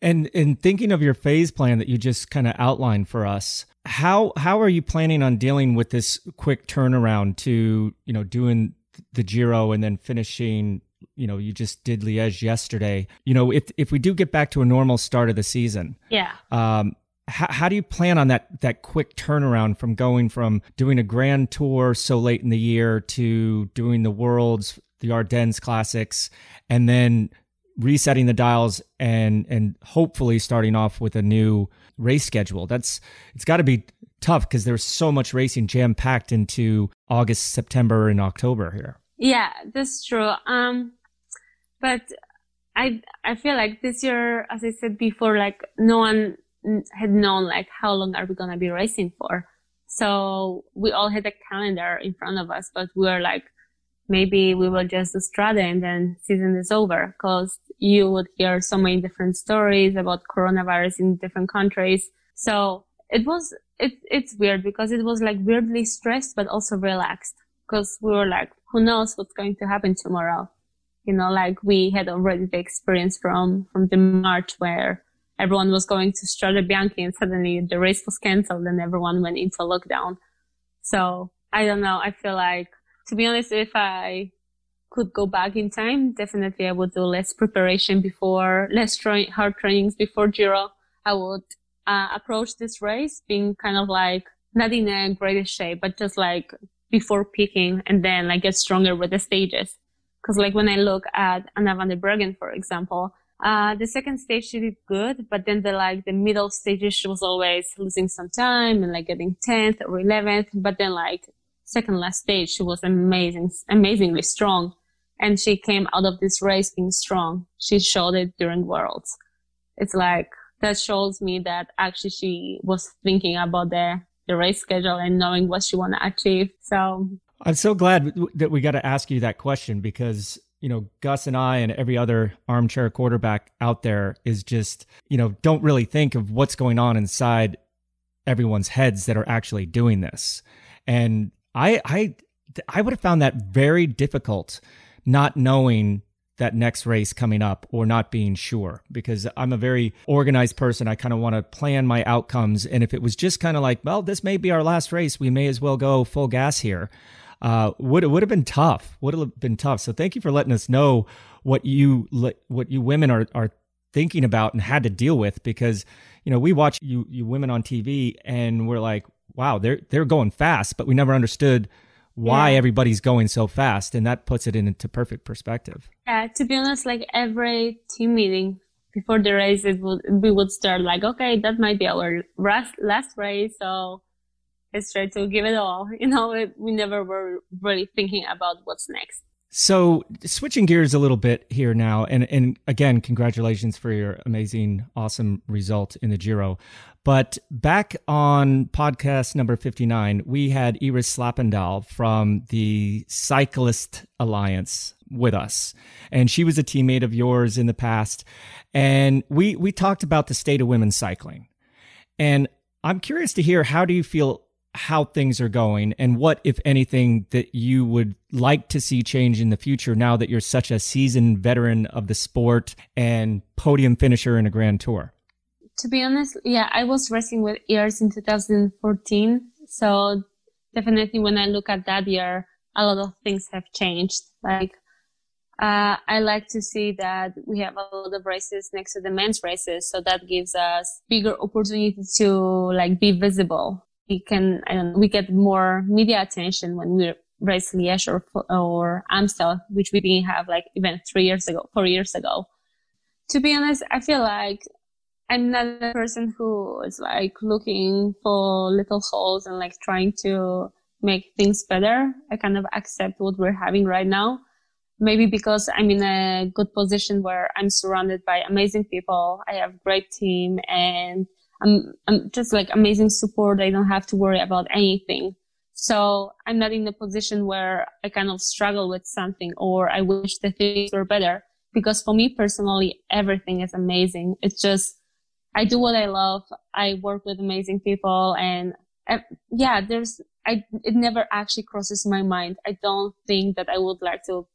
And in thinking of your phase plan that you just kind of outlined for us, how how are you planning on dealing with this quick turnaround to you know doing the Giro and then finishing you know you just did Liège yesterday. You know if if we do get back to a normal start of the season yeah. um how, how do you plan on that that quick turnaround from going from doing a grand tour so late in the year to doing the worlds the ardennes classics and then resetting the dials and and hopefully starting off with a new race schedule? That's it's got to be tough because there's so much racing jam packed into August, September, and October here. Yeah, that's true. Um, but I I feel like this year, as I said before, like no one had known like how long are we gonna be racing for. So we all had a calendar in front of us, but we were like, maybe we will just do Strade and then season is over because you would hear so many different stories about coronavirus in different countries. So it was it, it's weird because it was like weirdly stressed but also relaxed. Because we were like who knows what's going to happen tomorrow. You know like we had already the experience from from the march where everyone was going to Strade Bianche and suddenly the race was cancelled and everyone went into lockdown. So i don't know. I feel like to be honest if i could go back in time definitely i would do less preparation before less tra- hard trainings before giro. I would uh, approach this race being kind of like not in a greatest shape, but just like before peaking and then like get stronger with the stages. Cause like when I look at Anna van der Breggen, for example, uh, the second stage she did good, but then the like the middle stages she was always losing some time and like getting 10th or 11th. But then like second last stage, she was amazing, amazingly strong. And she came out of this race being strong. She showed it during worlds. It's like, that shows me that actually she was thinking about the the race schedule and knowing what she want to achieve. So I'm so glad that we got to ask you that question because you know Gus and I and every other armchair quarterback out there is just you know don't really think of what's going on inside everyone's heads that are actually doing this. And I I I would have found that very difficult not knowing that next race coming up or not being sure because I'm a very organized person. I kind of want to plan my outcomes. And if it was just kind of like, well, this may be our last race, we may as well go full gas here. Uh, would it would have been tough. Would have been tough. So thank you for letting us know what you what you women are are thinking about and had to deal with because you know we watch you you women on TV and we're like, wow, they're they're going fast, but we never understood why yeah. everybody's going so fast and that puts it into perfect perspective. Yeah to be honest like every team meeting before the race it would we would start like okay that might be our last last race so let's try to give it all. You know we never were really thinking about what's next so switching gears a little bit here now, and and again, congratulations for your amazing, awesome result in the Giro. But back on podcast number 59, we had Iris Slappendal from the Cyclist Alliance with us. And she was a teammate of yours in the past. And we, we talked about the state of women's cycling. And I'm curious to hear how do you feel how things are going and what, if anything, that you would like to see change in the future now that you're such a seasoned veteran of the sport and podium finisher in a grand tour? To be honest, yeah, I was racing with Iris in 2014. So definitely when I look at that year, a lot of things have changed. Like, uh, I like to see that we have a lot of races next to the men's races. So that gives us bigger opportunity to like be visible we can know, we get more media attention when we raise Liège or or Amstel, which we didn't have like even three years ago, four years ago. To be honest, I feel like I'm not a person who is like looking for little holes and like trying to make things better. I kind of accept what we're having right now. Maybe because I'm in a good position where I'm surrounded by amazing people. I have great team and I'm, just like amazing support. I don't have to worry about anything. So I'm not in a position where I kind of struggle with something or I wish the things were better because for me personally, everything is amazing. It's just, I do what I love. I work with amazing people and uh, yeah, there's, I, it never actually crosses my mind. I don't think that I would like to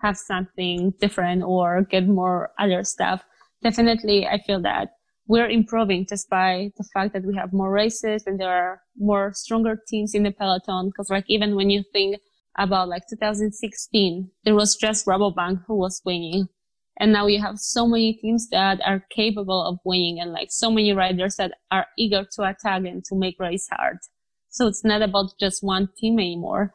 have something different or get more other stuff. Definitely, I feel that we're improving just by the fact that we have more races and there are more stronger teams in the peloton. Cause like even when you think about like 2016, there was just Rabobank who was winning. And now you have so many teams that are capable of winning and like so many riders that are eager to attack and to make race hard. So it's not about just one team anymore.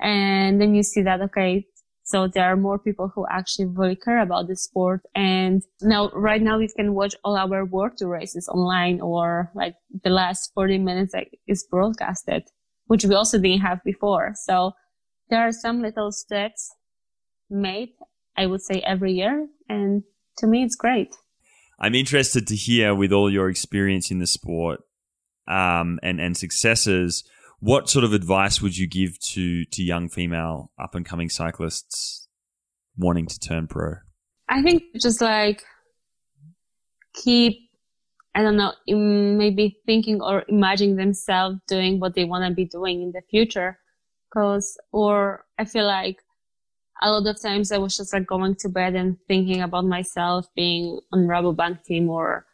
And then you see that, okay, so there are more people who actually really care about the sport. And now, right now, we can watch all our World Tour races online or like the last 40 minutes like, is broadcasted, which we also didn't have before. So there are some little steps made, I would say every year. And to me, it's great. I'm interested to hear with all your experience in the sport, um, and, and successes, what sort of advice would you give to to young female up and coming cyclists wanting to turn pro? I think just like keep I don't know, maybe thinking or imagining themselves doing what they want to be doing in the future. Cause, or I feel like a lot of times I was just like going to bed and thinking about myself being on Rabobank team or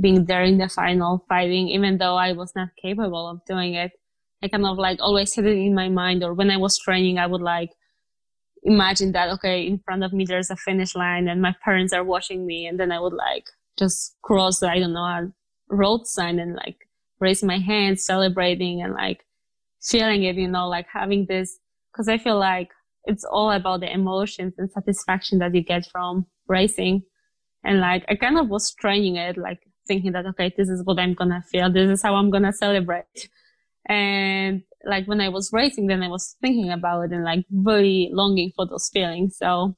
being there in the final fighting, even though I was not capable of doing it. I kind of like always had it in my mind, or when I was training, I would like imagine that okay, in front of me there's a finish line and my parents are watching me, and then I would like just cross I don't know a road sign and like raise my hands, celebrating and like feeling it, you know, like having this because I feel like it's all about the emotions and satisfaction that you get from racing. And like I kind of was training it, like thinking that okay, this is what I'm gonna feel, this is how I'm gonna celebrate. And like when I was racing, then I was thinking about it and like really longing for those feelings. So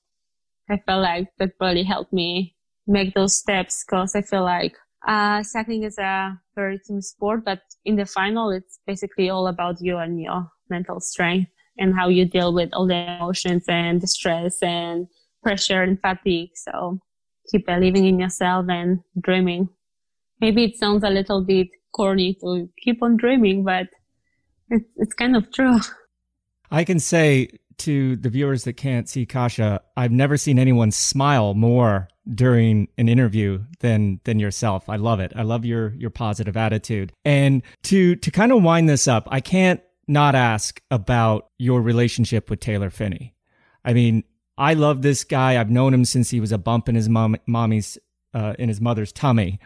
I felt like that really helped me make those steps because I feel like uh, cycling is a very team sport, but in the final, it's basically all about you and your mental strength and how you deal with all the emotions and the stress and pressure and fatigue. So keep believing in yourself and dreaming. Maybe it sounds a little bit corny to keep on dreaming, but it's, it's kind of true. I can say to the viewers that can't see Kasia, I've never seen anyone smile more during an interview than than yourself. I love it. I love your your positive attitude. And to to kind of wind this up, I can't not ask about your relationship with Taylor Phinney. I mean, I love this guy. I've known him since he was a bump in his mom, mommy's uh, in his mother's tummy.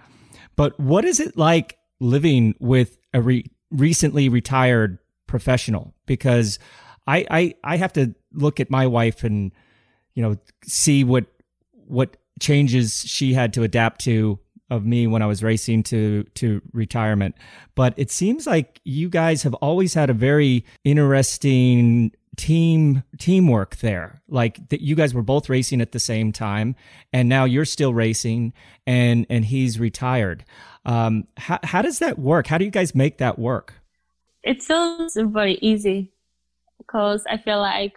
But what is it like living with a re- recently retired professional because I, I I have to look at my wife and you know see what what changes she had to adapt to of me when I was racing to to retirement. But it seems like you guys have always had a very interesting team teamwork there. Like that you guys were both racing at the same time and now you're still racing and and he's retired. Um, how, how does that work? How do you guys make that work? It feels very easy because I feel like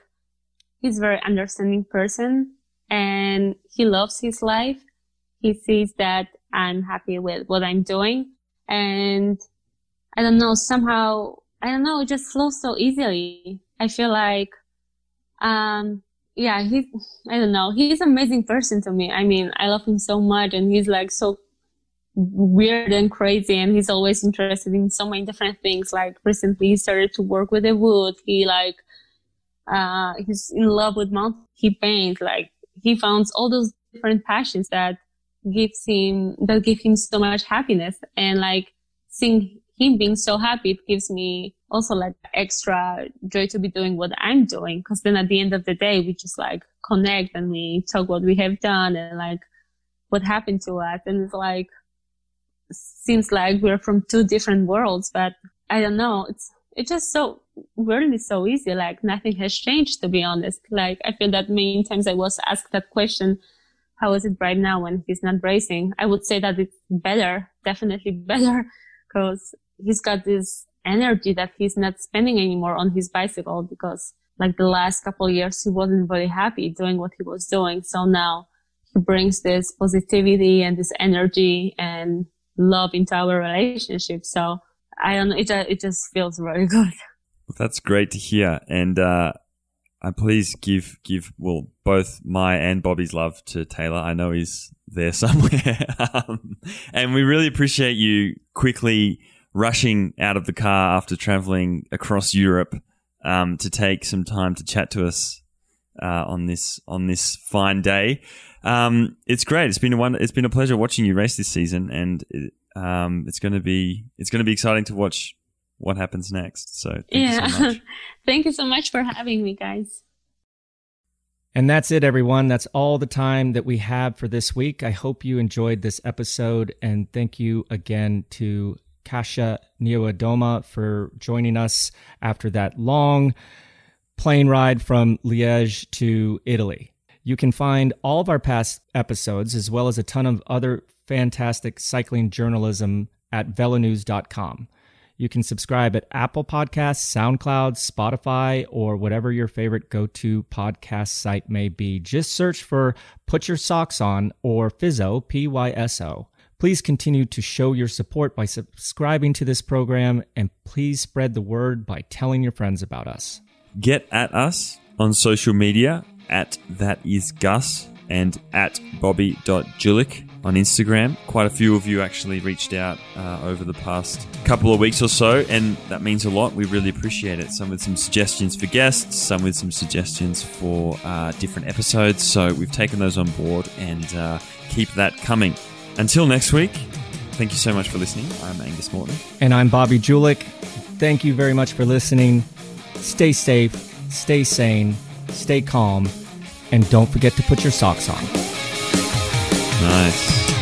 he's a very understanding person and he loves his life. He sees that I'm happy with what I'm doing. And I don't know, somehow, I don't know, it just flows so easily. I feel like, um, yeah, he's, I don't know, he's an amazing person to me. I mean, I love him so much and he's like so weird and crazy and he's always interested in so many different things. Like recently he started to work with the wood. He like uh he's in love with mountain. He paints like he found all those different passions that gives him that give him so much happiness. And like seeing him being so happy it gives me also like extra joy to be doing what i'm doing. Because then at the end of the day we just like connect and we talk what we have done and like what happened to us. And it's like seems like we're from two different worlds, but I don't know. It's, it's just so really so easy. Like nothing has changed, to be honest. Like I feel that many times I was asked that question, how is it right now when he's not racing? I would say that it's better, definitely better, because he's got this energy that he's not spending anymore on his bicycle because like the last couple years he wasn't very happy doing what he was doing. So now he brings this positivity and this energy and love into our relationship. So I don't know. It, it just feels really good. That's great to hear. And, uh, I please give, give, well, both my and Bobby's love to Taylor. I know he's there somewhere. um, and we really appreciate you quickly rushing out of the car after traveling across Europe um, to take some time to chat to us uh, on this on this fine day. Um, it's great. It's been a one. It's been a pleasure watching you race this season, and it, um, it's going to be it's going to be exciting to watch what happens next. So thank yeah, you so thank you so much for having me, guys. And that's it, everyone. That's all the time that we have for this week. I hope you enjoyed this episode, and thank you again to Kasia Niewiadoma for joining us after that long plane ride from Liège to Italy. You can find all of our past episodes as well as a ton of other fantastic cycling journalism at velonews.com. You can subscribe at Apple Podcasts, SoundCloud, Spotify, or whatever your favorite go to podcast site may be. Just search for Put Your Socks On or Pyso, P Y S O. Please continue to show your support by subscribing to this program and please spread the word by telling your friends about us. Get at us on social media at that is Gus and at bobby.julich on Instagram. Quite a few of you actually reached out uh, over the past couple of weeks or so, and that means a lot. We really appreciate it. Some with some suggestions for guests, some with some suggestions for uh, different episodes. So we've taken those on board and uh, keep that coming. Until next week, thank you so much for listening. I'm Angus Morton. And I'm Bobby Julich. Thank you very much for listening. Stay safe, stay sane, stay calm, and don't forget to put your socks on. Nice.